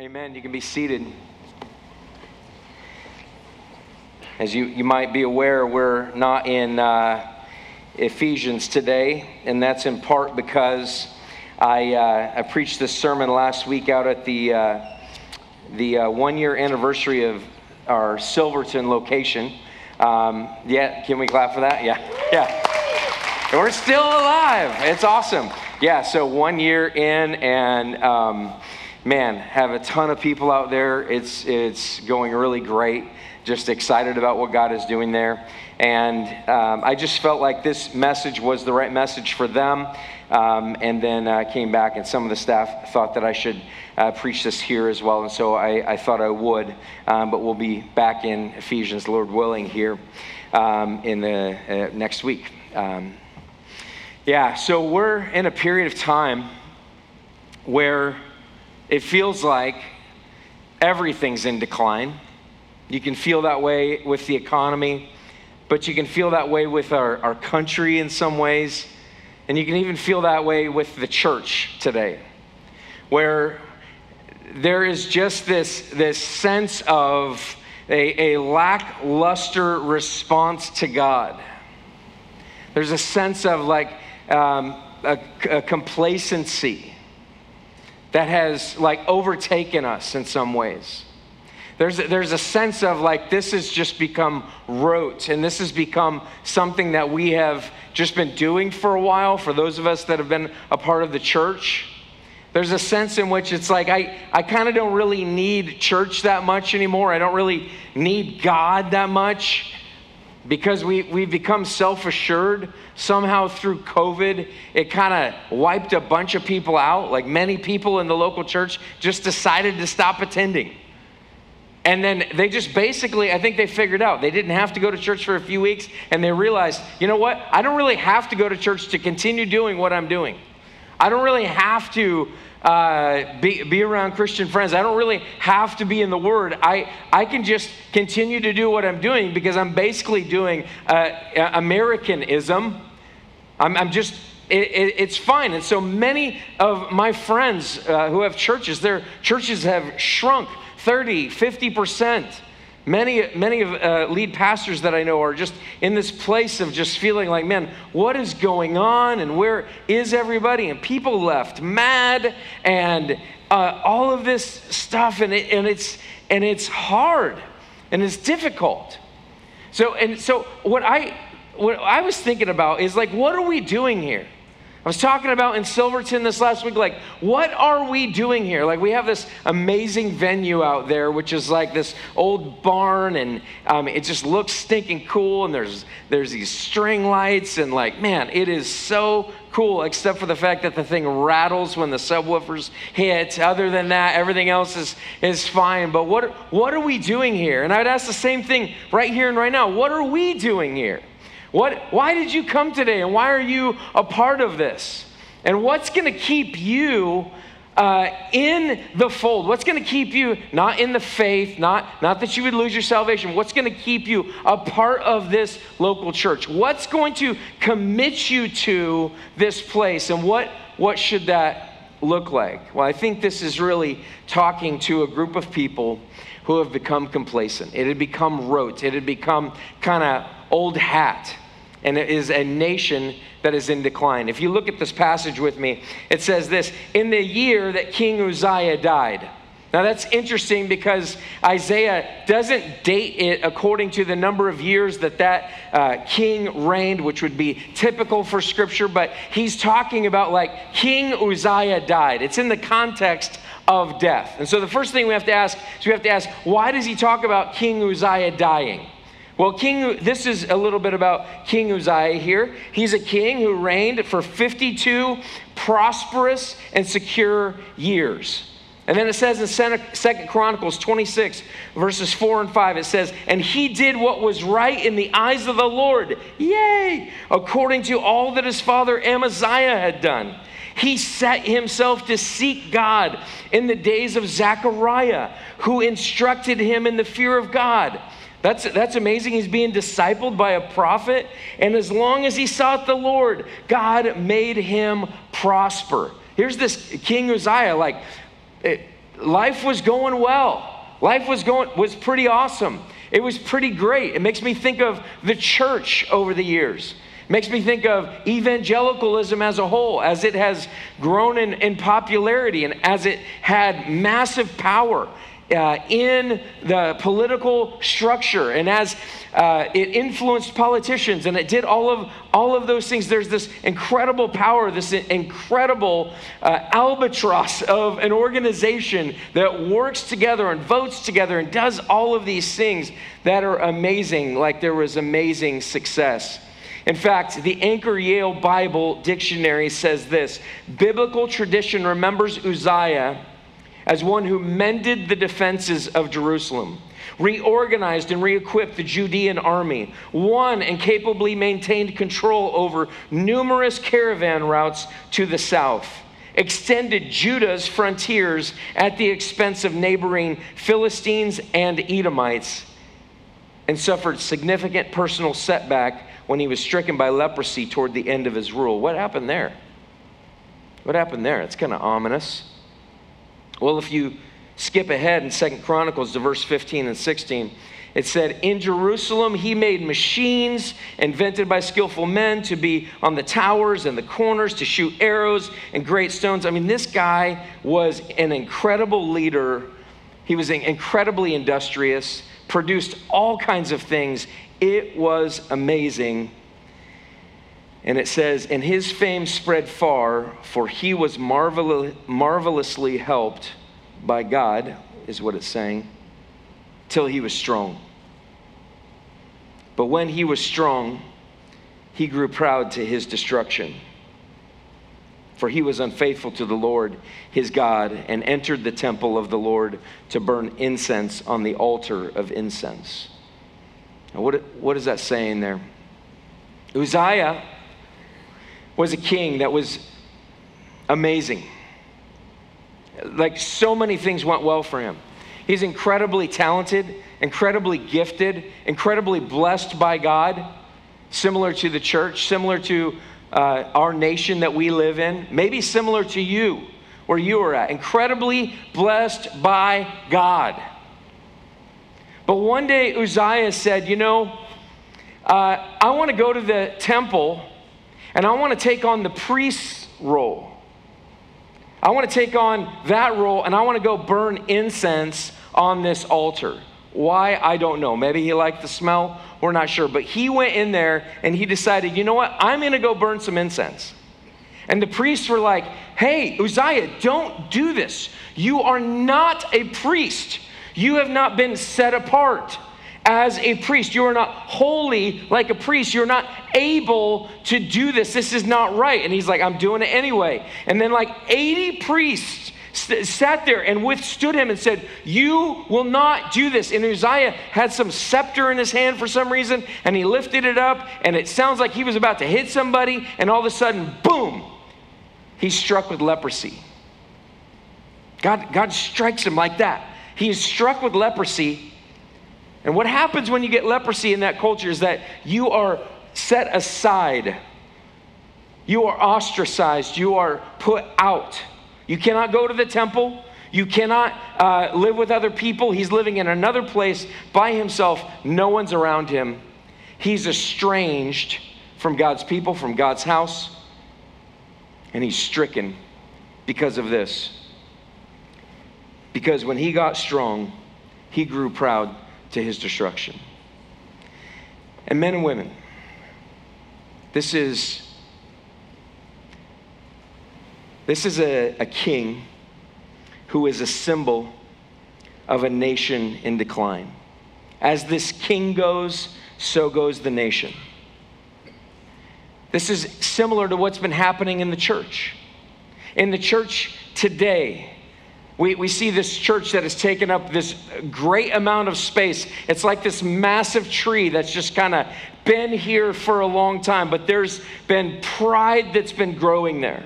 Amen. You can be seated. As you, you might be aware, we're not in uh, Ephesians today, and that's in part because I, uh, I preached this sermon last week out at the, uh, the uh, one year anniversary of our Silverton location. Um, yeah, can we clap for that? Yeah, yeah. And we're still alive. It's awesome. Yeah, so one year in, and um, man, have a ton of people out there. It's, it's going really great. Just excited about what God is doing there. And um, I just felt like this message was the right message for them. Um, and then uh, came back, and some of the staff thought that I should uh, preach this here as well. And so I, I thought I would. Um, but we'll be back in Ephesians, Lord willing, here um, in the uh, next week. Um, yeah, so we're in a period of time where it feels like everything's in decline. You can feel that way with the economy, but you can feel that way with our, our country in some ways. And you can even feel that way with the church today, where there is just this, this sense of a, a lackluster response to God. There's a sense of like um, a, a complacency that has like overtaken us in some ways. There's there's a sense of like this has just become rote and this has become something that we have just been doing for a while for those of us that have been a part of the church. There's a sense in which it's like I, I kind of don't really need church that much anymore. I don't really need God that much because we, we've become self assured. Somehow through COVID, it kind of wiped a bunch of people out. Like many people in the local church just decided to stop attending. And then they just basically, I think they figured out they didn't have to go to church for a few weeks and they realized, you know what? I don't really have to go to church to continue doing what I'm doing. I don't really have to uh, be, be around Christian friends. I don't really have to be in the Word. I, I can just continue to do what I'm doing because I'm basically doing uh, Americanism. I'm, I'm just, it, it, it's fine. And so many of my friends uh, who have churches, their churches have shrunk 30, 50%. Many, many of uh, lead pastors that I know are just in this place of just feeling like, man, what is going on and where is everybody? And people left mad and uh, all of this stuff, and, it, and, it's, and it's hard and it's difficult. So, and so what I, what I was thinking about is like, what are we doing here? I was talking about in Silverton this last week, like, what are we doing here? Like, we have this amazing venue out there, which is like this old barn, and um, it just looks stinking cool. And there's there's these string lights, and like, man, it is so cool, except for the fact that the thing rattles when the subwoofers hit. Other than that, everything else is is fine. But what what are we doing here? And I'd ask the same thing right here and right now. What are we doing here? What, why did you come today and why are you a part of this? And what's going to keep you uh, in the fold? What's going to keep you not in the faith, not, not that you would lose your salvation? What's going to keep you a part of this local church? What's going to commit you to this place? And what, what should that look like? Well, I think this is really talking to a group of people who have become complacent. It had become rote, it had become kind of old hat. And it is a nation that is in decline. If you look at this passage with me, it says this In the year that King Uzziah died. Now that's interesting because Isaiah doesn't date it according to the number of years that that uh, king reigned, which would be typical for scripture, but he's talking about like King Uzziah died. It's in the context of death. And so the first thing we have to ask is we have to ask, why does he talk about King Uzziah dying? Well, King, this is a little bit about King Uzziah here. He's a king who reigned for 52 prosperous and secure years. And then it says in Second Chronicles 26, verses 4 and 5, it says, And he did what was right in the eyes of the Lord, yay, according to all that his father Amaziah had done. He set himself to seek God in the days of Zechariah, who instructed him in the fear of God that's, that's amazing. He's being discipled by a prophet. And as long as he sought the Lord, God made him prosper. Here's this King Uzziah, like, it, life was going well. Life was going was pretty awesome. It was pretty great. It makes me think of the church over the years. It makes me think of evangelicalism as a whole, as it has grown in, in popularity and as it had massive power uh, in the political structure and as uh, it influenced politicians and it did all of all of those things there's this incredible power this incredible uh, albatross of an organization that works together and votes together and does all of these things that are amazing like there was amazing success. In fact, the Anchor Yale Bible Dictionary says this Biblical tradition remembers Uzziah as one who mended the defenses of Jerusalem, reorganized and re equipped the Judean army, won and capably maintained control over numerous caravan routes to the south, extended Judah's frontiers at the expense of neighboring Philistines and Edomites, and suffered significant personal setback when he was stricken by leprosy toward the end of his rule. What happened there? What happened there? It's kind of ominous. Well, if you skip ahead in Second Chronicles to verse 15 and 16, it said, In Jerusalem he made machines invented by skillful men to be on the towers and the corners to shoot arrows and great stones. I mean, this guy was an incredible leader. He was incredibly industrious, produced all kinds of things. It was amazing. And it says, And his fame spread far, for he was marvelously helped by God, is what it's saying, till he was strong. But when he was strong, he grew proud to his destruction. For he was unfaithful to the Lord his God and entered the temple of the Lord to burn incense on the altar of incense. Now, what, what is that saying there? Uzziah was a king that was amazing. Like so many things went well for him. He's incredibly talented, incredibly gifted, incredibly blessed by God, similar to the church, similar to uh, our nation that we live in, maybe similar to you, where you are at. Incredibly blessed by God. But one day Uzziah said, You know, uh, I want to go to the temple and I want to take on the priest's role. I want to take on that role and I want to go burn incense on this altar. Why? I don't know. Maybe he liked the smell. We're not sure. But he went in there and he decided, you know what? I'm going to go burn some incense. And the priests were like, hey, Uzziah, don't do this. You are not a priest. You have not been set apart as a priest. You are not holy like a priest. You're not able to do this. This is not right. And he's like, I'm doing it anyway. And then, like 80 priests sat there and withstood him and said, You will not do this. And Uzziah had some scepter in his hand for some reason, and he lifted it up, and it sounds like he was about to hit somebody, and all of a sudden, boom, he's struck with leprosy. God, God strikes him like that. He is struck with leprosy and what happens when you get leprosy in that culture is that you are set aside, you are ostracized, you are put out. You cannot go to the temple. You cannot uh, live with other people. He's living in another place by himself. No one's around him. He's estranged from God's people, from God's house, and he's stricken because of this. Because when he got strong, he grew proud to his destruction. And men and women, this is this is a, a king who is a symbol of a nation in decline. As this king goes, so goes the nation. This is similar to what's been happening in the church. In the church today, we, we see this church that has taken up this great amount of space. It's like this massive tree that's just kind of been here for a long time, but there's been pride that's been growing there.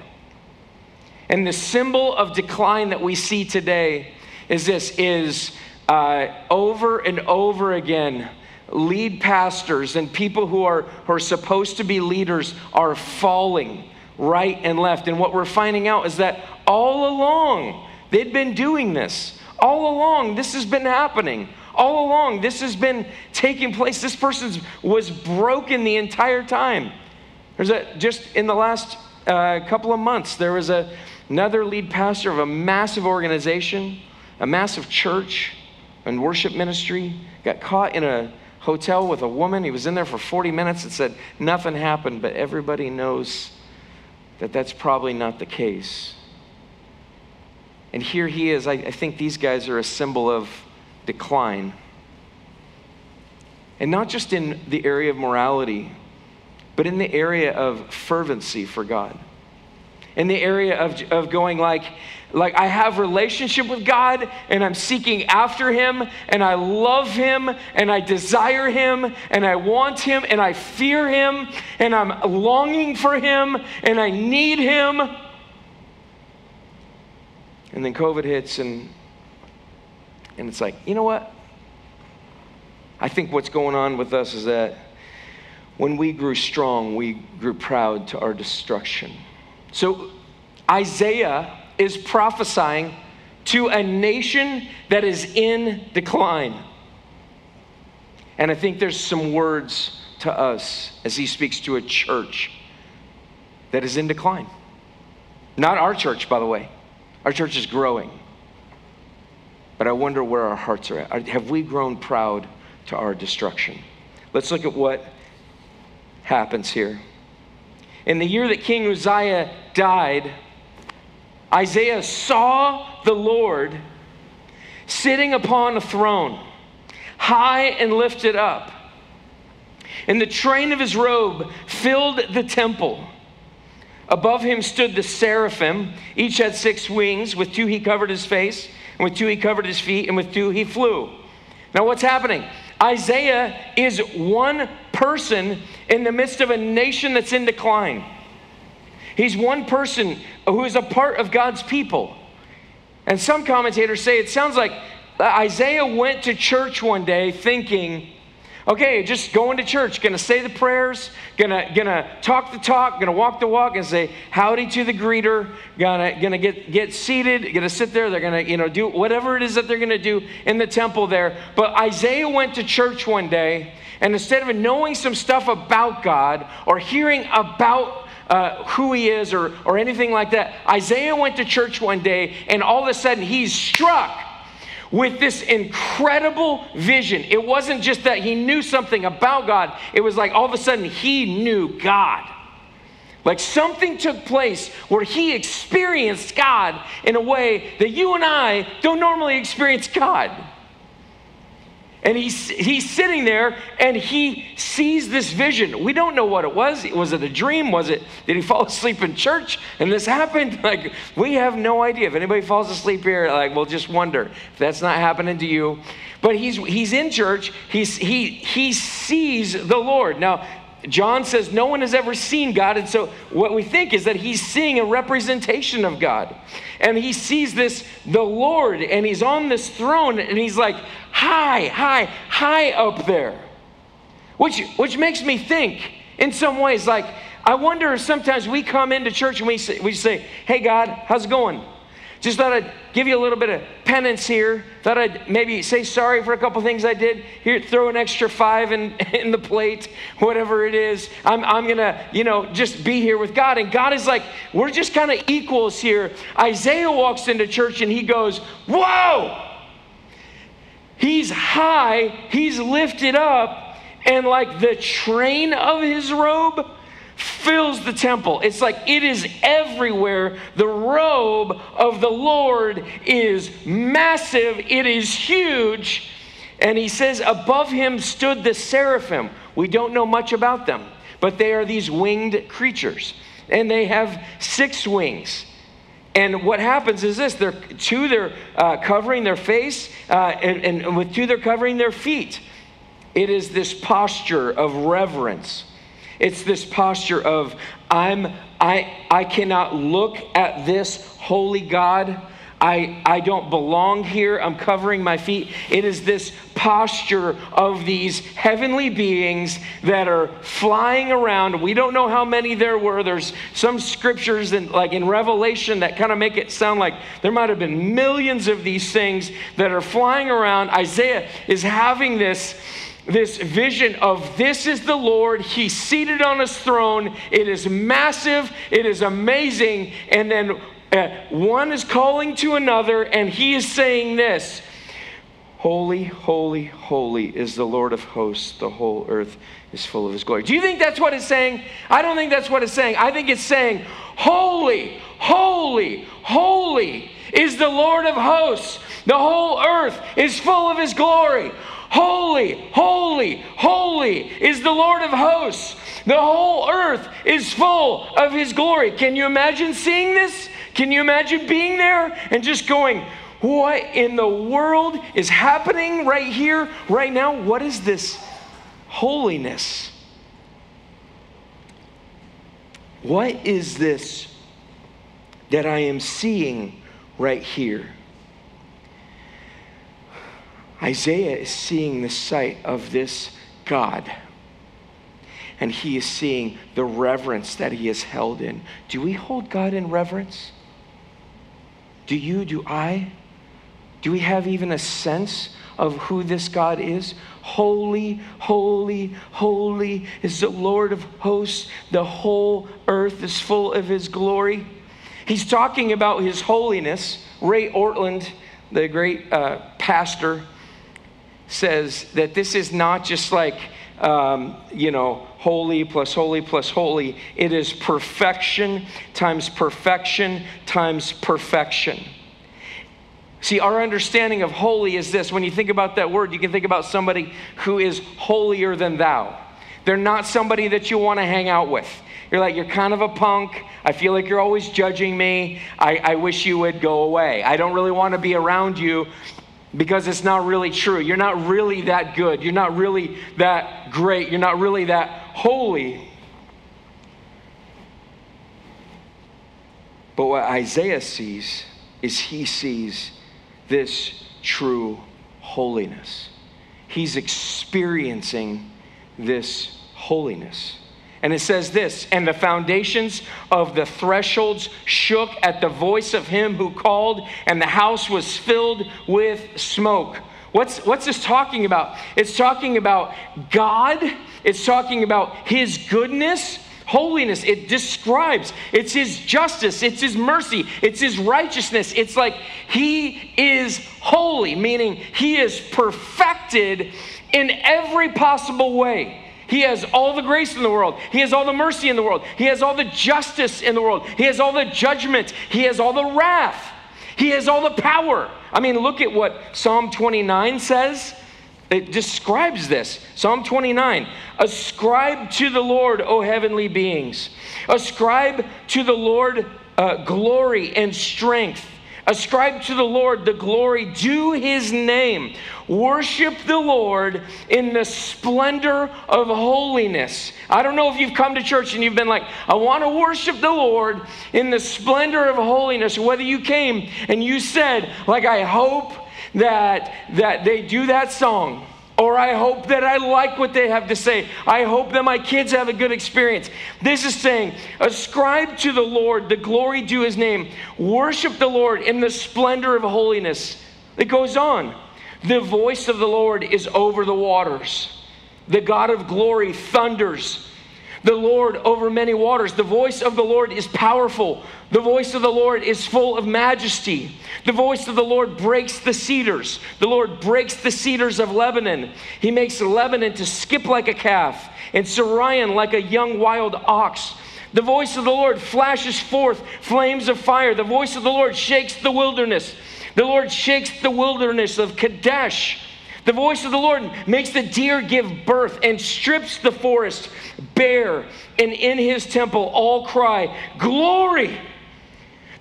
And the symbol of decline that we see today is this is uh, over and over again lead pastors and people who are, who are supposed to be leaders are falling right and left. And what we're finding out is that all along, They'd been doing this all along. This has been happening all along. This has been taking place. This person was broken the entire time. There's a, just in the last uh, couple of months, there was a, another lead pastor of a massive organization, a massive church and worship ministry, got caught in a hotel with a woman. He was in there for 40 minutes and said nothing happened, but everybody knows that that's probably not the case. And here he is. I, I think these guys are a symbol of decline. And not just in the area of morality, but in the area of fervency for God. In the area of, of going like, like I have relationship with God and I'm seeking after him and I love him and I desire him and I want him and I fear him and I'm longing for him and I need him. And then COVID hits and and it's like, you know what? I think what's going on with us is that when we grew strong, we grew proud to our destruction. So Isaiah is prophesying to a nation that is in decline. And I think there's some words to us as he speaks to a church that is in decline. Not our church, by the way. Our church is growing. But I wonder where our hearts are at. Have we grown proud to our destruction? Let's look at what happens here. In the year that King Uzziah died, Isaiah saw the Lord sitting upon a throne, high and lifted up. And the train of his robe filled the temple. Above him stood the seraphim. Each had six wings. With two he covered his face, and with two he covered his feet, and with two he flew. Now, what's happening? Isaiah is one person in the midst of a nation that's in decline. He's one person who is a part of God's people. And some commentators say it sounds like Isaiah went to church one day thinking, okay, just going to church, gonna say the prayers, gonna, gonna talk the talk, gonna walk the walk, and say howdy to the greeter, gonna, gonna get, get seated, gonna sit there, they're gonna, you know, do whatever it is that they're gonna do in the temple there. But Isaiah went to church one day, and instead of knowing some stuff about God or hearing about uh, who he is or, or anything like that. Isaiah went to church one day and all of a sudden he's struck with this incredible vision. It wasn't just that he knew something about God, it was like all of a sudden he knew God. Like something took place where he experienced God in a way that you and I don't normally experience God. And he's, he's sitting there and he sees this vision. We don't know what it was. Was it a dream? Was it, did he fall asleep in church and this happened? Like, we have no idea. If anybody falls asleep here, like, we'll just wonder if that's not happening to you. But he's, he's in church. He's, he, he sees the Lord. Now, John says no one has ever seen God. And so what we think is that he's seeing a representation of God. And he sees this, the Lord, and he's on this throne, and he's like, high, high, high up there. Which, which makes me think in some ways, like, I wonder sometimes we come into church and we say, we say, Hey, God, how's it going? Just thought I'd give you a little bit of penance here. Thought I'd maybe say sorry for a couple things I did. Here, throw an extra five in, in the plate, whatever it is. I'm, I'm going to, you know, just be here with God. And God is like, we're just kind of equals here. Isaiah walks into church and he goes, Whoa! He's high, he's lifted up, and like the train of his robe fills the temple. It's like it is everywhere. The robe of the Lord is massive, it is huge. And he says, above him stood the seraphim. We don't know much about them, but they are these winged creatures. And they have six wings. And what happens is this: they're two, they're uh, covering their face, uh, and, and with two, they're covering their feet. It is this posture of reverence. It's this posture of I'm I I cannot look at this holy God. I, I don't belong here. I'm covering my feet. It is this posture of these heavenly beings that are flying around. We don't know how many there were. There's some scriptures in, like in Revelation that kind of make it sound like there might have been millions of these things that are flying around. Isaiah is having this this vision of this is the Lord. He's seated on his throne. It is massive. It is amazing. And then uh, one is calling to another, and he is saying this Holy, holy, holy is the Lord of hosts. The whole earth is full of his glory. Do you think that's what it's saying? I don't think that's what it's saying. I think it's saying, Holy, holy, holy is the Lord of hosts. The whole earth is full of his glory. Holy, holy, holy is the Lord of hosts. The whole earth is full of his glory. Can you imagine seeing this? Can you imagine being there and just going, what in the world is happening right here, right now? What is this holiness? What is this that I am seeing right here? Isaiah is seeing the sight of this God. And he is seeing the reverence that he is held in. Do we hold God in reverence? Do you? Do I? Do we have even a sense of who this God is? Holy, holy, holy is the Lord of hosts. The whole earth is full of his glory. He's talking about his holiness. Ray Ortlund, the great uh, pastor, says that this is not just like, um, you know, holy plus holy plus holy. It is perfection times perfection times perfection. See, our understanding of holy is this. When you think about that word, you can think about somebody who is holier than thou. They're not somebody that you want to hang out with. You're like, you're kind of a punk. I feel like you're always judging me. I, I wish you would go away. I don't really want to be around you because it's not really true. You're not really that good. You're not really that great. You're not really that holy. But what Isaiah sees is he sees this true holiness. He's experiencing this holiness. And it says this, and the foundations of the thresholds shook at the voice of him who called, and the house was filled with smoke. What's, what's this talking about? It's talking about God, it's talking about His goodness, holiness. It describes, it's His justice, it's His mercy, it's His righteousness. It's like He is holy, meaning He is perfected in every possible way. He has all the grace in the world. He has all the mercy in the world. He has all the justice in the world. He has all the judgment. He has all the wrath. He has all the power. I mean, look at what Psalm 29 says. It describes this. Psalm 29 Ascribe to the Lord, O heavenly beings. Ascribe to the Lord uh, glory and strength. Ascribe to the Lord the glory due his name. Worship the Lord in the splendor of holiness. I don't know if you've come to church and you've been like, I want to worship the Lord in the splendor of holiness. Whether you came and you said, like, I hope that, that they do that song or I hope that I like what they have to say. I hope that my kids have a good experience. This is saying, ascribe to the Lord the glory due his name. Worship the Lord in the splendor of holiness. It goes on. The voice of the Lord is over the waters. The God of glory thunders the Lord over many waters. The voice of the Lord is powerful. The voice of the Lord is full of majesty. The voice of the Lord breaks the cedars. The Lord breaks the cedars of Lebanon. He makes Lebanon to skip like a calf and Sirion like a young wild ox. The voice of the Lord flashes forth flames of fire. The voice of the Lord shakes the wilderness. The Lord shakes the wilderness of Kadesh. The voice of the Lord makes the deer give birth and strips the forest bare. And in his temple all cry, Glory!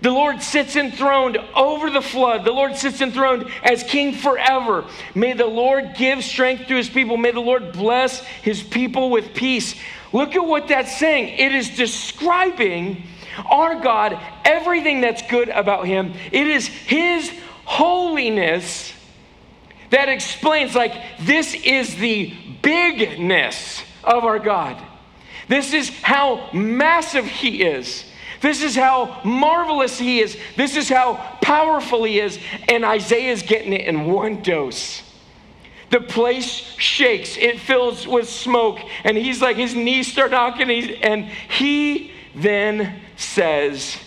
The Lord sits enthroned over the flood. The Lord sits enthroned as king forever. May the Lord give strength to his people. May the Lord bless his people with peace. Look at what that's saying. It is describing Our God, everything that's good about him, it is his holiness that explains, like, this is the bigness of our God. This is how massive he is. This is how marvelous he is. This is how powerful he is. And Isaiah's getting it in one dose. The place shakes, it fills with smoke, and he's like, his knees start knocking, and he then says,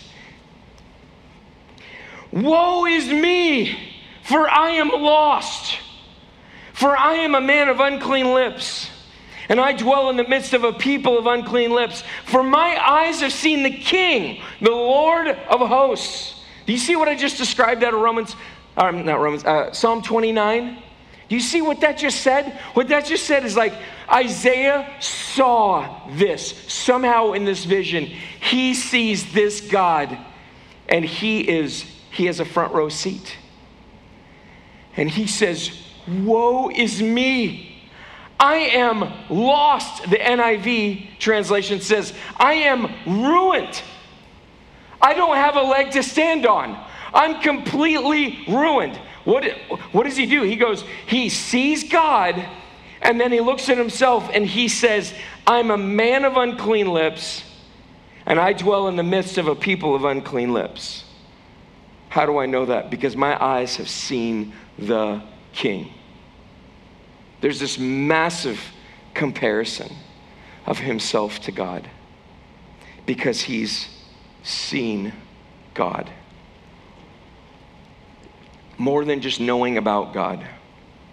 Woe is me, for I am lost, for I am a man of unclean lips and I dwell in the midst of a people of unclean lips. For my eyes have seen the King, the Lord of hosts. Do you see what I just described out of Romans? Um, not Romans, uh, Psalm 29. Do you see what that just said? What that just said is like Isaiah saw this somehow in this vision. He sees this God, and he is he has a front row seat. And he says, "Woe is me." I am lost, the NIV translation says, I am ruined. I don't have a leg to stand on. I'm completely ruined. What, what does he do? He goes, he sees God, and then he looks at himself and he says, I'm a man of unclean lips, and I dwell in the midst of a people of unclean lips. How do I know that? Because my eyes have seen the King. There's this massive comparison of himself to God because he's seen God. More than just knowing about God,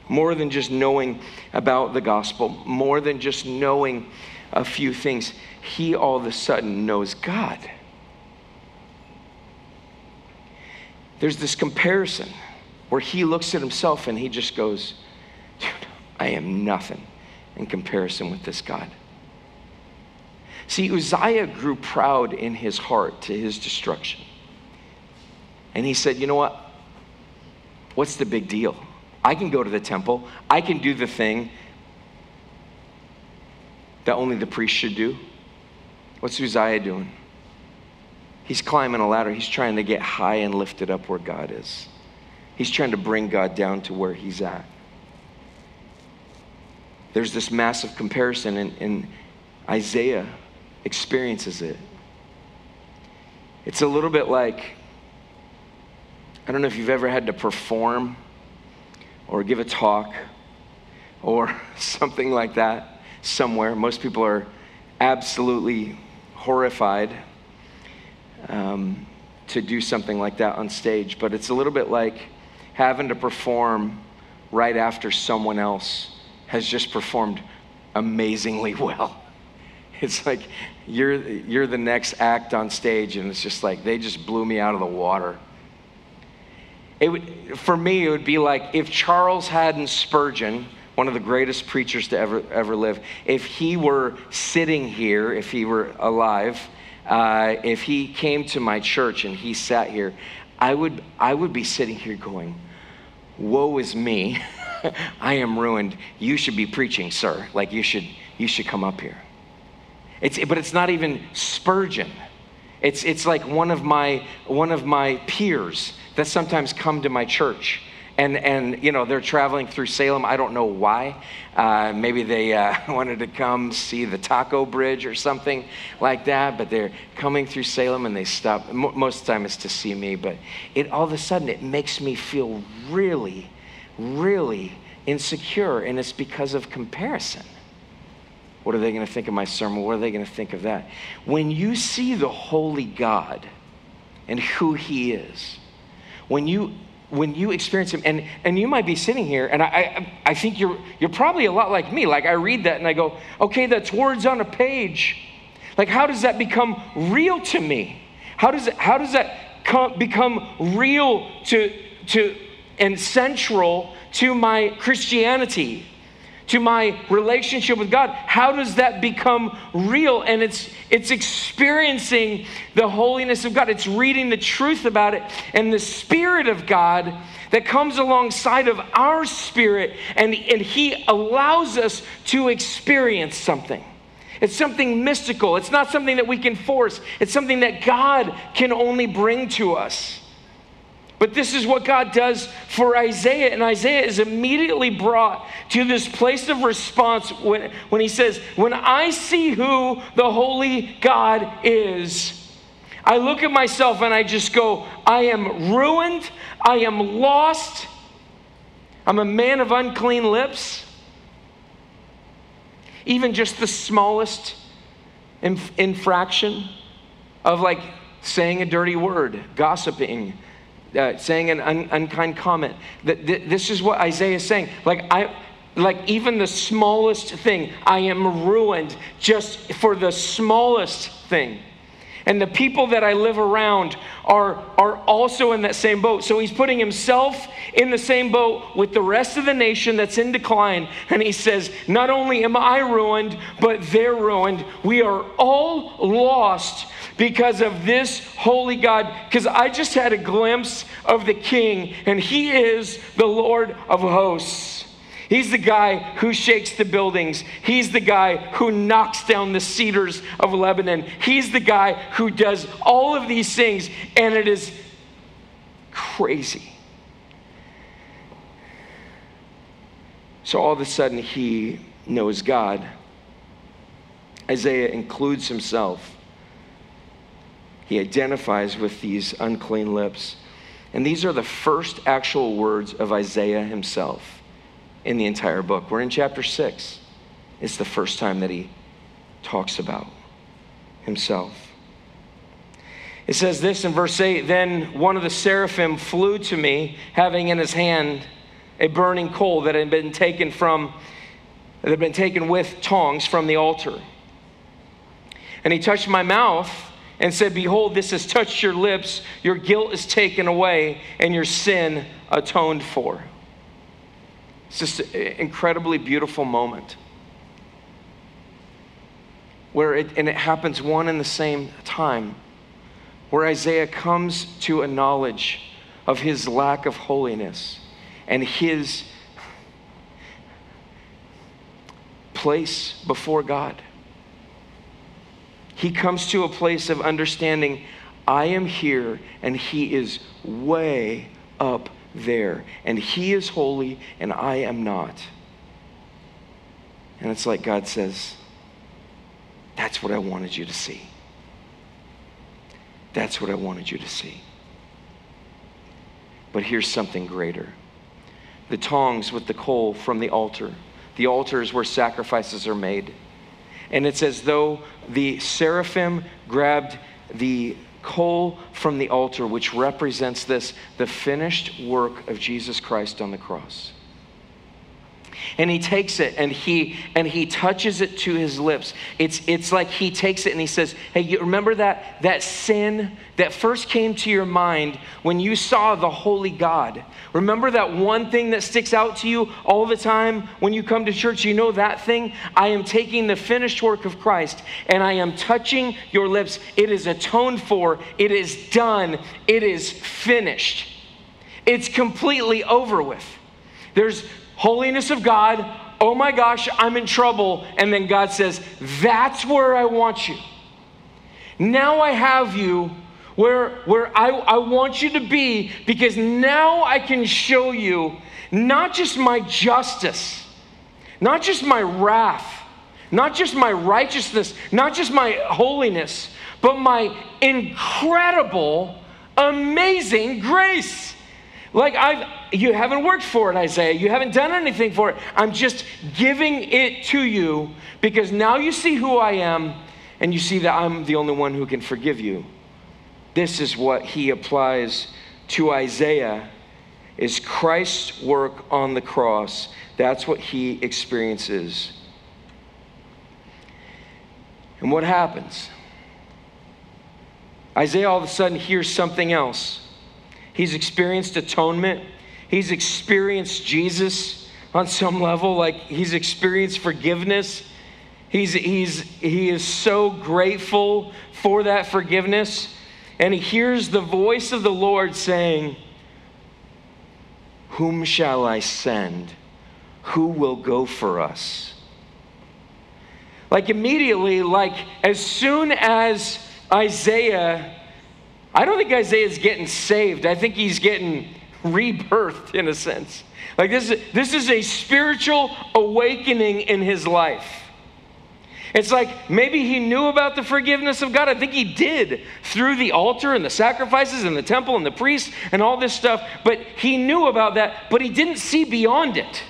more than just knowing about the gospel, more than just knowing a few things, he all of a sudden knows God. There's this comparison where he looks at himself and he just goes, Dude, I am nothing in comparison with this God. See, Uzziah grew proud in his heart to his destruction. And he said, You know what? What's the big deal? I can go to the temple, I can do the thing that only the priest should do. What's Uzziah doing? He's climbing a ladder. He's trying to get high and lifted up where God is. He's trying to bring God down to where he's at there's this massive comparison, and, and Isaiah experiences it. It's a little bit like I don't know if you've ever had to perform or give a talk or something like that somewhere. Most people are absolutely horrified um, to do something like that on stage, but it's a little bit like having to perform right after someone else has just performed amazingly well. It's like you're, you're the next act on stage, and it's just like they just blew me out of the water. It would, for me, it would be like if Charles Haddon Spurgeon, one of the greatest preachers to ever, ever live, if he were sitting here, if he were alive, uh, if he came to my church and he sat here, I would, I would be sitting here going, Woe is me. I am ruined. You should be preaching, sir. Like you should, you should come up here. It's, but it's not even Spurgeon. It's, it's like one of my one of my peers that sometimes come to my church and and you know they're traveling through Salem. I don't know why. Uh, maybe they uh, wanted to come see the Taco Bridge or something like that. But they're coming through Salem and they stop. Most of the time it's to see me, but it all of a sudden it makes me feel really really insecure, and it's because of comparison. What are they going to think of my sermon? What are they going to think of that? When you see the holy God and who he is, when you when you experience him, and, and you might be sitting here, and I, I, I think you're, you're probably a lot like me. Like, I read that and I go, okay, that's words on a page. Like, how does that become real to me? How does, how does that come, become real to, to and central to my Christianity, to my relationship with God. How does that become real? And it's it's experiencing the holiness of God. It's reading the truth about it and the spirit of God that comes alongside of our spirit and, and he allows us to experience something. It's something mystical. It's not something that we can force. It's something that God can only bring to us. But this is what God does for Isaiah. And Isaiah is immediately brought to this place of response when, when he says, When I see who the holy God is, I look at myself and I just go, I am ruined. I am lost. I'm a man of unclean lips. Even just the smallest inf- infraction of like saying a dirty word, gossiping, uh, saying an un- unkind comment. That th- this is what Isaiah is saying. Like I, like even the smallest thing, I am ruined just for the smallest thing. And the people that I live around are, are also in that same boat. So he's putting himself in the same boat with the rest of the nation that's in decline. And he says, Not only am I ruined, but they're ruined. We are all lost because of this holy God. Because I just had a glimpse of the king, and he is the Lord of hosts. He's the guy who shakes the buildings. He's the guy who knocks down the cedars of Lebanon. He's the guy who does all of these things, and it is crazy. So all of a sudden, he knows God. Isaiah includes himself. He identifies with these unclean lips. And these are the first actual words of Isaiah himself in the entire book. We're in chapter six. It's the first time that he talks about himself. It says this in verse 8 Then one of the seraphim flew to me, having in his hand a burning coal that had been taken from that had been taken with tongs from the altar. And he touched my mouth and said, Behold, this has touched your lips, your guilt is taken away, and your sin atoned for. It's just an incredibly beautiful moment where it, and it happens one and the same time, where Isaiah comes to a knowledge of his lack of holiness and his place before God. He comes to a place of understanding I am here and he is way up there. And He is holy, and I am not. And it's like God says, That's what I wanted you to see. That's what I wanted you to see. But here's something greater the tongs with the coal from the altar. The altar is where sacrifices are made. And it's as though the seraphim grabbed the coal from the altar, which represents this the finished work of Jesus Christ on the cross and he takes it and he and he touches it to his lips. It's it's like he takes it and he says hey you remember that that sin that first came to your mind when you saw the holy god? Remember that one thing that sticks out to you all the time when you come to church? You know that thing? I am taking the finished work of christ and i am touching your lips. It is atoned for. It is done. It is finished. It's completely over with. There's holiness of God, oh my gosh, I'm in trouble. And then God says, That's where I want you. Now I have you where, where I, I want you to be because now I can show you not just my justice, not just my wrath, not just my righteousness, not just my holiness, but my incredible, amazing grace. Like I've you haven't worked for it, Isaiah. You haven't done anything for it. I'm just giving it to you because now you see who I am and you see that I'm the only one who can forgive you. This is what he applies to Isaiah is Christ's work on the cross. That's what he experiences. And what happens? Isaiah all of a sudden hears something else. He's experienced atonement. He's experienced Jesus on some level, like he's experienced forgiveness. He's, he's, he is so grateful for that forgiveness. And he hears the voice of the Lord saying, Whom shall I send? Who will go for us? like immediately, like as soon as Isaiah, I don't think Isaiah's getting saved. I think he's getting rebirthed in a sense. Like this is, this is a spiritual awakening in his life. It's like maybe he knew about the forgiveness of God. I think he did through the altar and the sacrifices and the temple and the priest and all this stuff. But he knew about that, but he didn't see beyond it.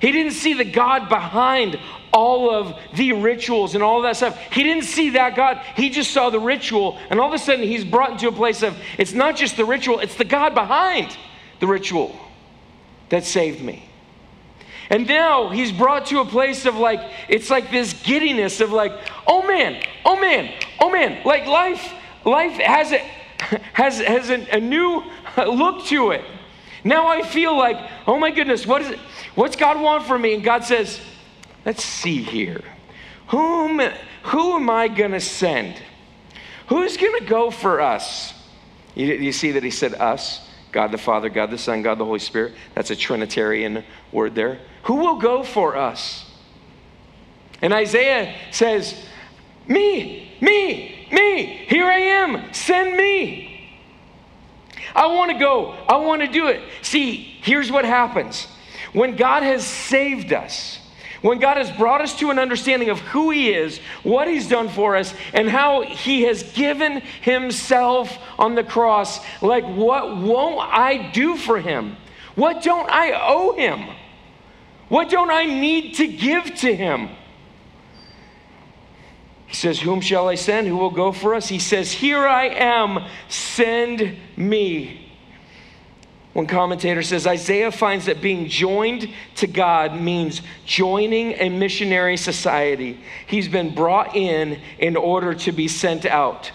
He didn't see the God behind all of the rituals and all that stuff. He didn't see that God. He just saw the ritual. And all of a sudden, he's brought into a place of it's not just the ritual, it's the God behind the ritual that saved me. And now he's brought to a place of like, it's like this giddiness of like, oh man, oh man, oh man. Like life, life has a, has, has a, a new look to it. Now I feel like, oh my goodness, what is it? What's God want from me? And God says, let's see here. Whom, who am I going to send? Who's going to go for us? You, you see that he said us? God the Father, God the Son, God the Holy Spirit. That's a Trinitarian word there. Who will go for us? And Isaiah says, Me, me, me, here I am, send me. I want to go, I want to do it. See, here's what happens when God has saved us. When God has brought us to an understanding of who He is, what He's done for us, and how He has given Himself on the cross, like what won't I do for Him? What don't I owe Him? What don't I need to give to Him? He says, Whom shall I send? Who will go for us? He says, Here I am, send me. One commentator says Isaiah finds that being joined to God means joining a missionary society. He's been brought in in order to be sent out.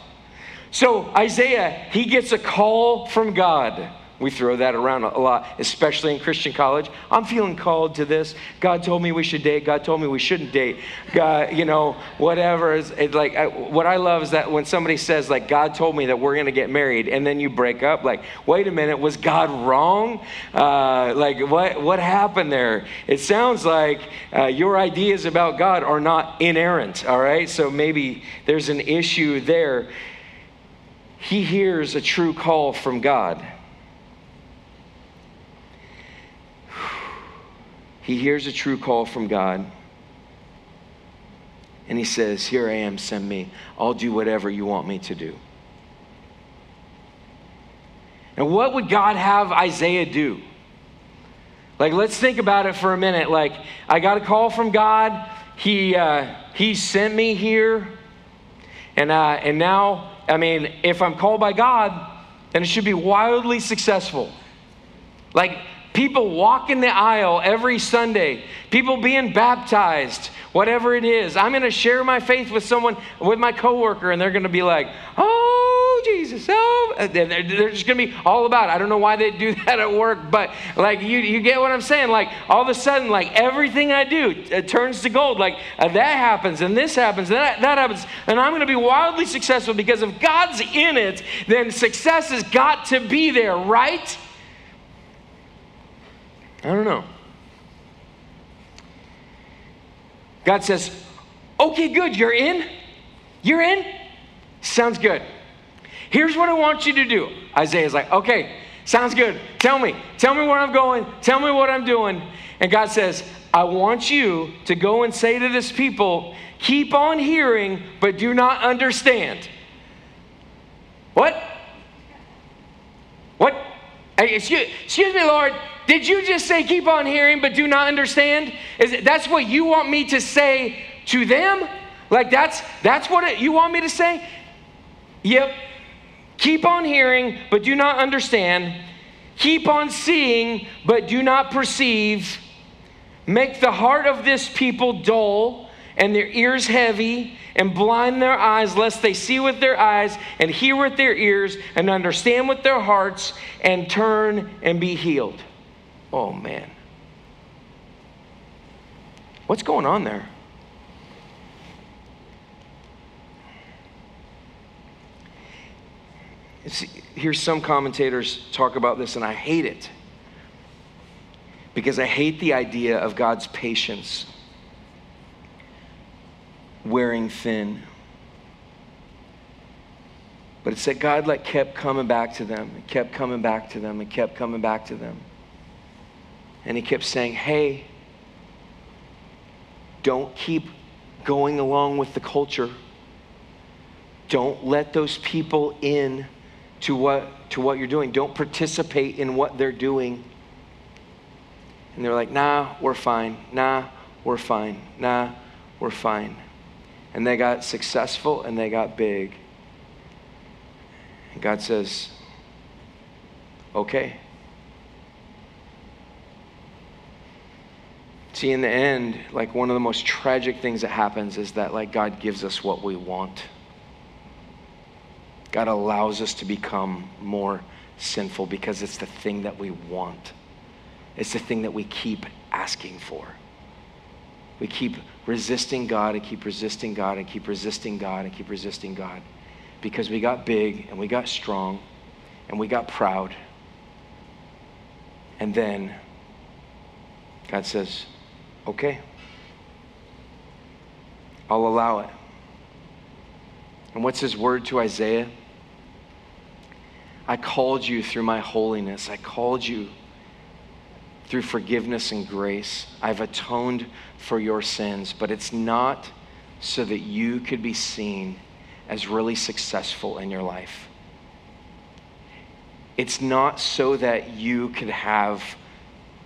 So, Isaiah, he gets a call from God. We throw that around a lot, especially in Christian college. I'm feeling called to this. God told me we should date. God told me we shouldn't date. God, you know, whatever. Is it like I, what I love is that when somebody says like God told me that we're going to get married, and then you break up. Like, wait a minute, was God wrong? Uh, like, what what happened there? It sounds like uh, your ideas about God are not inerrant. All right, so maybe there's an issue there. He hears a true call from God. He hears a true call from God. And he says, Here I am, send me. I'll do whatever you want me to do. And what would God have Isaiah do? Like, let's think about it for a minute. Like, I got a call from God. He, uh, he sent me here. And, uh, and now, I mean, if I'm called by God, then it should be wildly successful. Like, people walking the aisle every Sunday, people being baptized, whatever it is. I'm going to share my faith with someone, with my coworker, and they're going to be like, oh, Jesus, oh. They're, they're just going to be all about it. I don't know why they do that at work, but like, you, you get what I'm saying? Like, all of a sudden, like, everything I do it turns to gold. Like, uh, that happens, and this happens, and that, that happens, and I'm going to be wildly successful because if God's in it, then success has got to be there, right? I don't know. God says, okay, good, you're in? You're in? Sounds good. Here's what I want you to do. Isaiah's like, okay, sounds good. Tell me. Tell me where I'm going. Tell me what I'm doing. And God says, I want you to go and say to this people, keep on hearing, but do not understand. What? What? Excuse, excuse me, Lord. Did you just say keep on hearing but do not understand? Is it, that's what you want me to say to them? Like that's that's what it, you want me to say? Yep. Keep on hearing but do not understand. Keep on seeing but do not perceive. Make the heart of this people dull and their ears heavy and blind their eyes, lest they see with their eyes and hear with their ears and understand with their hearts and turn and be healed. Oh, man. What's going on there? here's some commentators talk about this, and I hate it because I hate the idea of God's patience. wearing thin. But it's that God like kept coming back to them, and kept coming back to them, and kept coming back to them. And he kept saying, Hey, don't keep going along with the culture. Don't let those people in to what, to what you're doing. Don't participate in what they're doing. And they're like, nah, we're fine. Nah, we're fine. Nah, we're fine. And they got successful and they got big. And God says, okay. See, in the end, like one of the most tragic things that happens is that, like, God gives us what we want. God allows us to become more sinful because it's the thing that we want. It's the thing that we keep asking for. We keep resisting God and keep resisting God and keep resisting God and keep resisting God because we got big and we got strong and we got proud. And then God says, okay, I'll allow it. And what's his word to Isaiah? I called you through my holiness. I called you through forgiveness and grace. I've atoned for your sins, but it's not so that you could be seen as really successful in your life. It's not so that you could have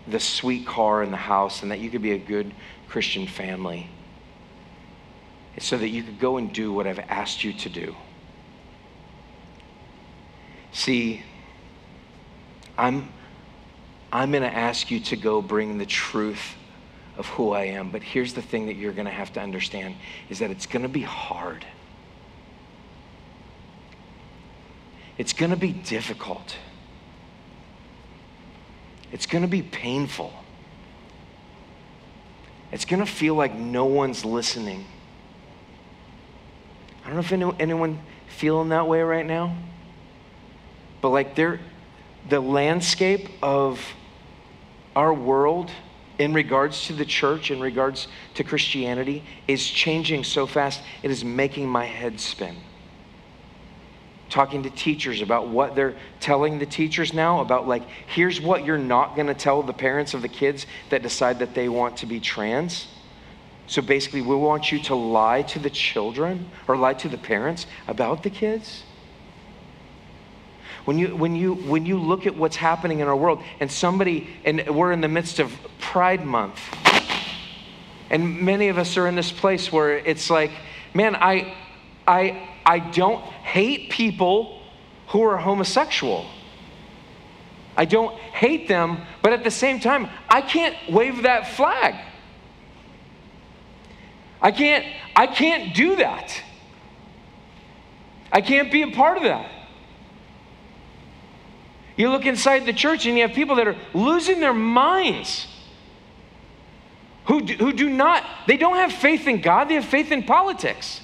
the sweet car in the house and that you could be a good Christian family. So that you could go and do what I've asked you to do. See, I'm, I'm going to ask you to go bring the truth of who I am. But here's the thing that you're going to have to understand is that it's going to be hard. It's going to be difficult. It's going to be painful. It's going to feel like no one's listening. I don't know if anyone feeling that way right now. But like there the landscape of our world in regards to the church, in regards to Christianity, is changing so fast, it is making my head spin. Talking to teachers about what they're telling the teachers now about, like, here's what you're not going to tell the parents of the kids that decide that they want to be trans. So basically, we want you to lie to the children or lie to the parents about the kids. When you, when, you, when you look at what's happening in our world, and somebody, and we're in the midst of Pride Month, and many of us are in this place where it's like, man, I, I, I don't hate people who are homosexual. I don't hate them, but at the same time, I can't wave that flag. I can't, I can't do that. I can't be a part of that. You look inside the church and you have people that are losing their minds. Who do, who do not, they don't have faith in God, they have faith in politics.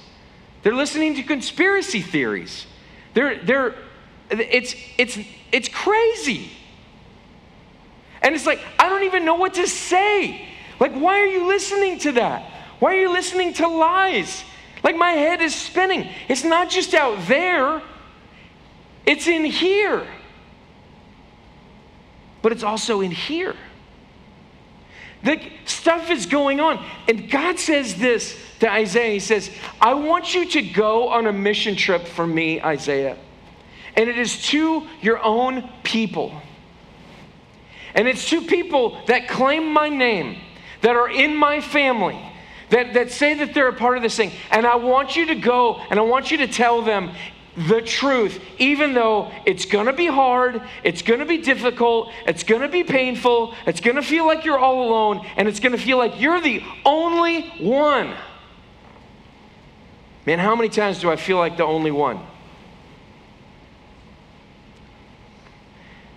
They're listening to conspiracy theories. They're, they're, it's, it's, it's crazy. And it's like, I don't even know what to say. Like, why are you listening to that? Why are you listening to lies? Like, my head is spinning. It's not just out there, it's in here but it's also in here. The stuff is going on. And God says this to Isaiah He says, I want you to go on a mission trip for me, Isaiah. And it is to your own people. And it's to people that claim my name, that are in my family, that, that say that they're a part of this thing. And I want you to go and I want you to tell them the truth, even though it's going to be hard, it's going to be difficult, it's going to be painful, it's going to feel like you're all alone, and it's going to feel like you're the only one. Man, how many times do I feel like the only one?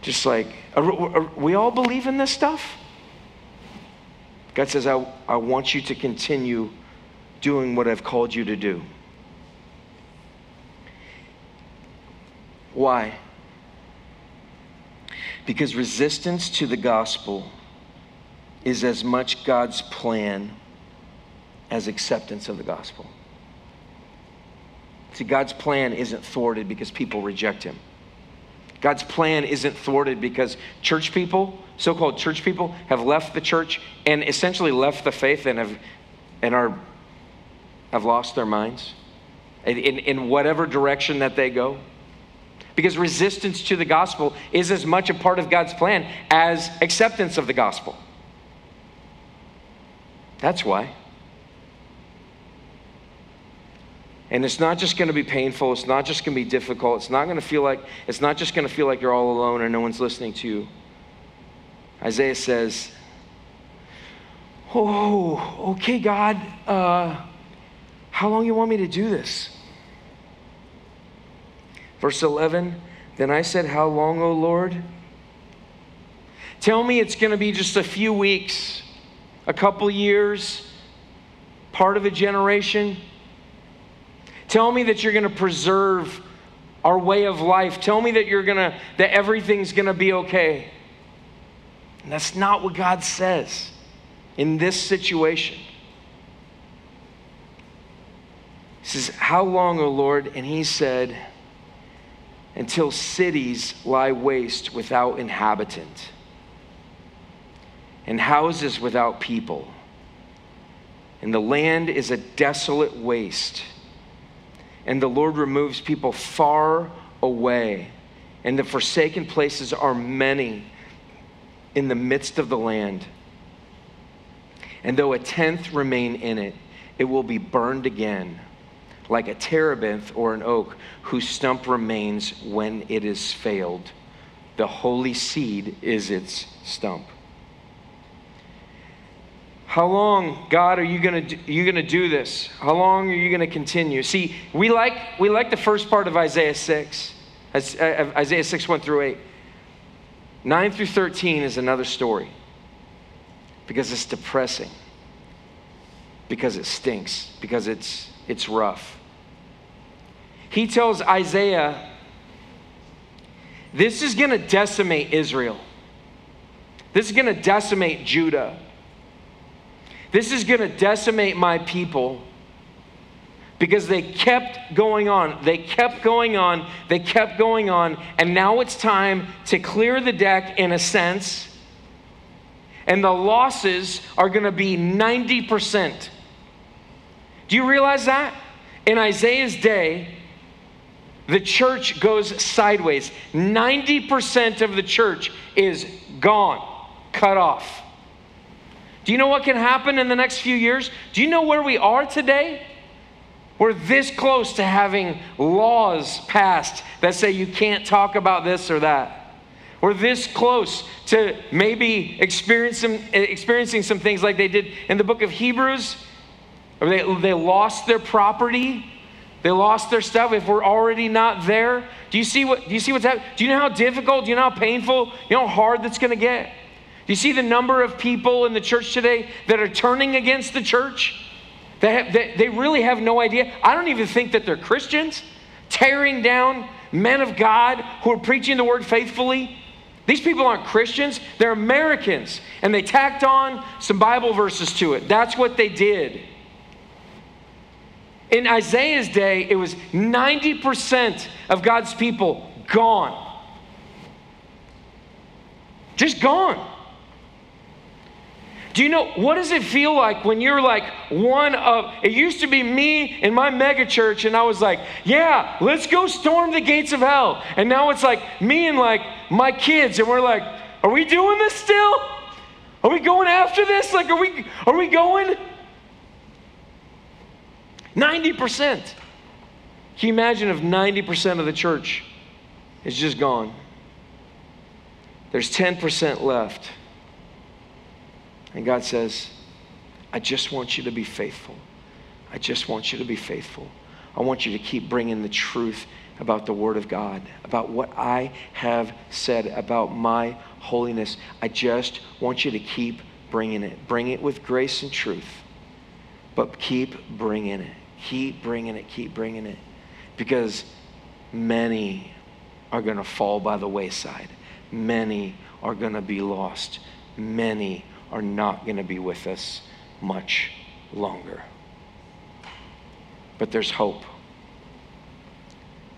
Just like, are, are we all believe in this stuff? God says, I, I want you to continue doing what I've called you to do. Why? Because resistance to the gospel is as much God's plan as acceptance of the gospel. See, God's plan isn't thwarted because people reject him. God's plan isn't thwarted because church people, so called church people, have left the church and essentially left the faith and have, and are, have lost their minds in, in whatever direction that they go. Because resistance to the gospel is as much a part of God's plan as acceptance of the gospel. That's why. And it's not just going to be painful. It's not just going to be difficult. It's not going to feel like, it's not just going to feel like you're all alone and no one's listening to you. Isaiah says, Oh, okay, God, uh, how long you want me to do this? Verse 11, then I said, How long, O Lord? Tell me it's going to be just a few weeks, a couple years, part of a generation. Tell me that you're going to preserve our way of life. Tell me that you're going to that everything's going to be okay. And that's not what God says in this situation. He says, "How long, O Lord?" And he said, "Until cities lie waste without inhabitant, and houses without people, and the land is a desolate waste." and the Lord removes people far away. And the forsaken places are many in the midst of the land. And though a tenth remain in it, it will be burned again, like a terebinth or an oak whose stump remains when it is failed. The holy seed is its stump. How long, God, are you going to you to do this? How long are you going to continue? See, we like we like the first part of Isaiah 6. Uh, Isaiah 6 1 through 8. 9 through 13 is another story. Because it's depressing. Because it stinks, because it's it's rough. He tells Isaiah this is going to decimate Israel. This is going to decimate Judah. This is going to decimate my people because they kept going on. They kept going on. They kept going on. And now it's time to clear the deck in a sense. And the losses are going to be 90%. Do you realize that? In Isaiah's day, the church goes sideways. 90% of the church is gone, cut off. Do you know what can happen in the next few years? Do you know where we are today? We're this close to having laws passed that say you can't talk about this or that. We're this close to maybe experiencing, some things like they did in the book of Hebrews, or they, they lost their property, they lost their stuff. If we're already not there, do you see what? Do you see what's happening? Do you know how difficult? Do you know how painful? You know how hard that's going to get? Do you see the number of people in the church today that are turning against the church? They, have, they, they really have no idea. I don't even think that they're Christians, tearing down men of God who are preaching the word faithfully. These people aren't Christians, they're Americans. And they tacked on some Bible verses to it. That's what they did. In Isaiah's day, it was 90% of God's people gone. Just gone. Do you know what does it feel like when you're like one of it used to be me in my mega church and I was like, "Yeah, let's go storm the gates of hell." And now it's like me and like my kids and we're like, "Are we doing this still? Are we going after this? Like are we are we going?" 90%. Can you imagine if 90% of the church is just gone? There's 10% left. And God says, I just want you to be faithful. I just want you to be faithful. I want you to keep bringing the truth about the Word of God, about what I have said about my holiness. I just want you to keep bringing it. Bring it with grace and truth, but keep bringing it. Keep bringing it. Keep bringing it. Because many are going to fall by the wayside, many are going to be lost, many are not going to be with us much longer. But there's hope.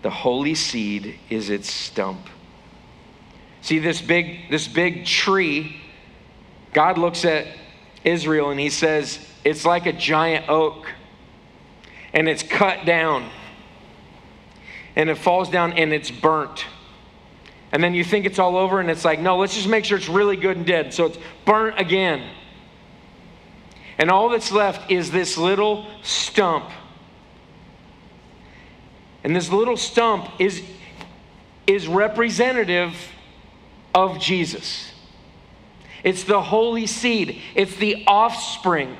The holy seed is its stump. See this big this big tree God looks at Israel and he says it's like a giant oak and it's cut down and it falls down and it's burnt. And then you think it's all over and it's like, no, let's just make sure it's really good and dead. So it's burnt again. And all that's left is this little stump. And this little stump is, is representative of Jesus. It's the holy seed, it's the offspring.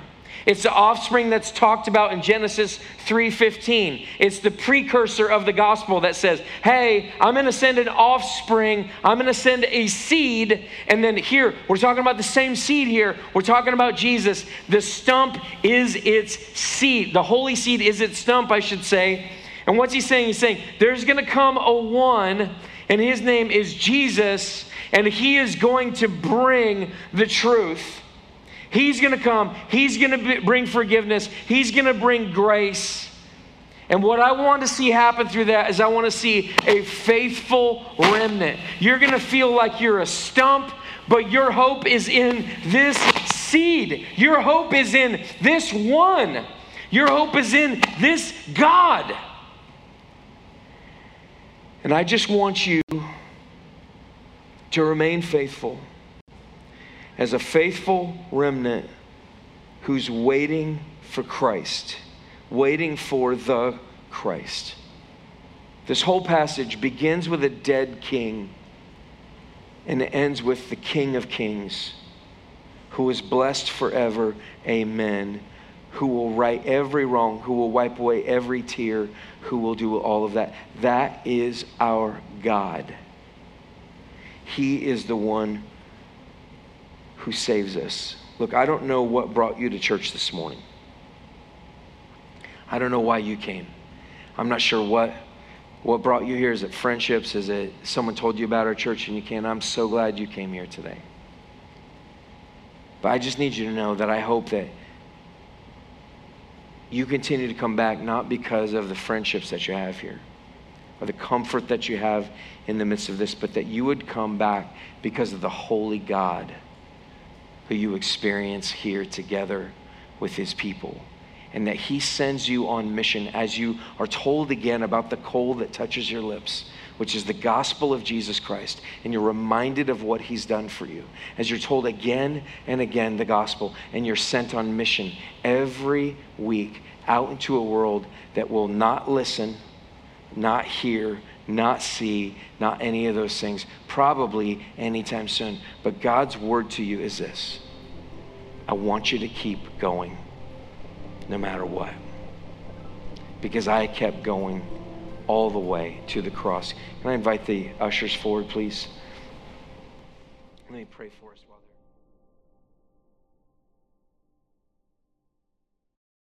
It's the offspring that's talked about in Genesis 3:15. It's the precursor of the gospel that says, "Hey, I'm going to send an offspring. I'm going to send a seed." And then here, we're talking about the same seed here. We're talking about Jesus. The stump is its seed. The holy seed is its stump, I should say. And what's he saying? He's saying, "There's going to come a one, and his name is Jesus." and He is going to bring the truth. He's going to come, He's going to bring forgiveness, He's going to bring grace. And what I want to see happen through that is I want to see a faithful remnant. You're going to feel like you're a stump, but your hope is in this seed. Your hope is in this one. Your hope is in this God. And I just want you to remain faithful as a faithful remnant who's waiting for Christ, waiting for the Christ. This whole passage begins with a dead king and it ends with the King of Kings, who is blessed forever. Amen. Who will right every wrong, who will wipe away every tear, who will do all of that. That is our God. He is the one who saves us. Look, I don't know what brought you to church this morning. I don't know why you came. I'm not sure what what brought you here. Is it friendships? Is it someone told you about our church and you came? I'm so glad you came here today. But I just need you to know that I hope that you continue to come back not because of the friendships that you have here or the comfort that you have in the midst of this, but that you would come back because of the holy God who you experience here together with his people. And that he sends you on mission as you are told again about the coal that touches your lips, which is the gospel of Jesus Christ. And you're reminded of what he's done for you. As you're told again and again the gospel, and you're sent on mission every week out into a world that will not listen not hear, not see, not any of those things, probably anytime soon. But God's word to you is this I want you to keep going no matter what. Because I kept going all the way to the cross. Can I invite the ushers forward, please? Let me pray for.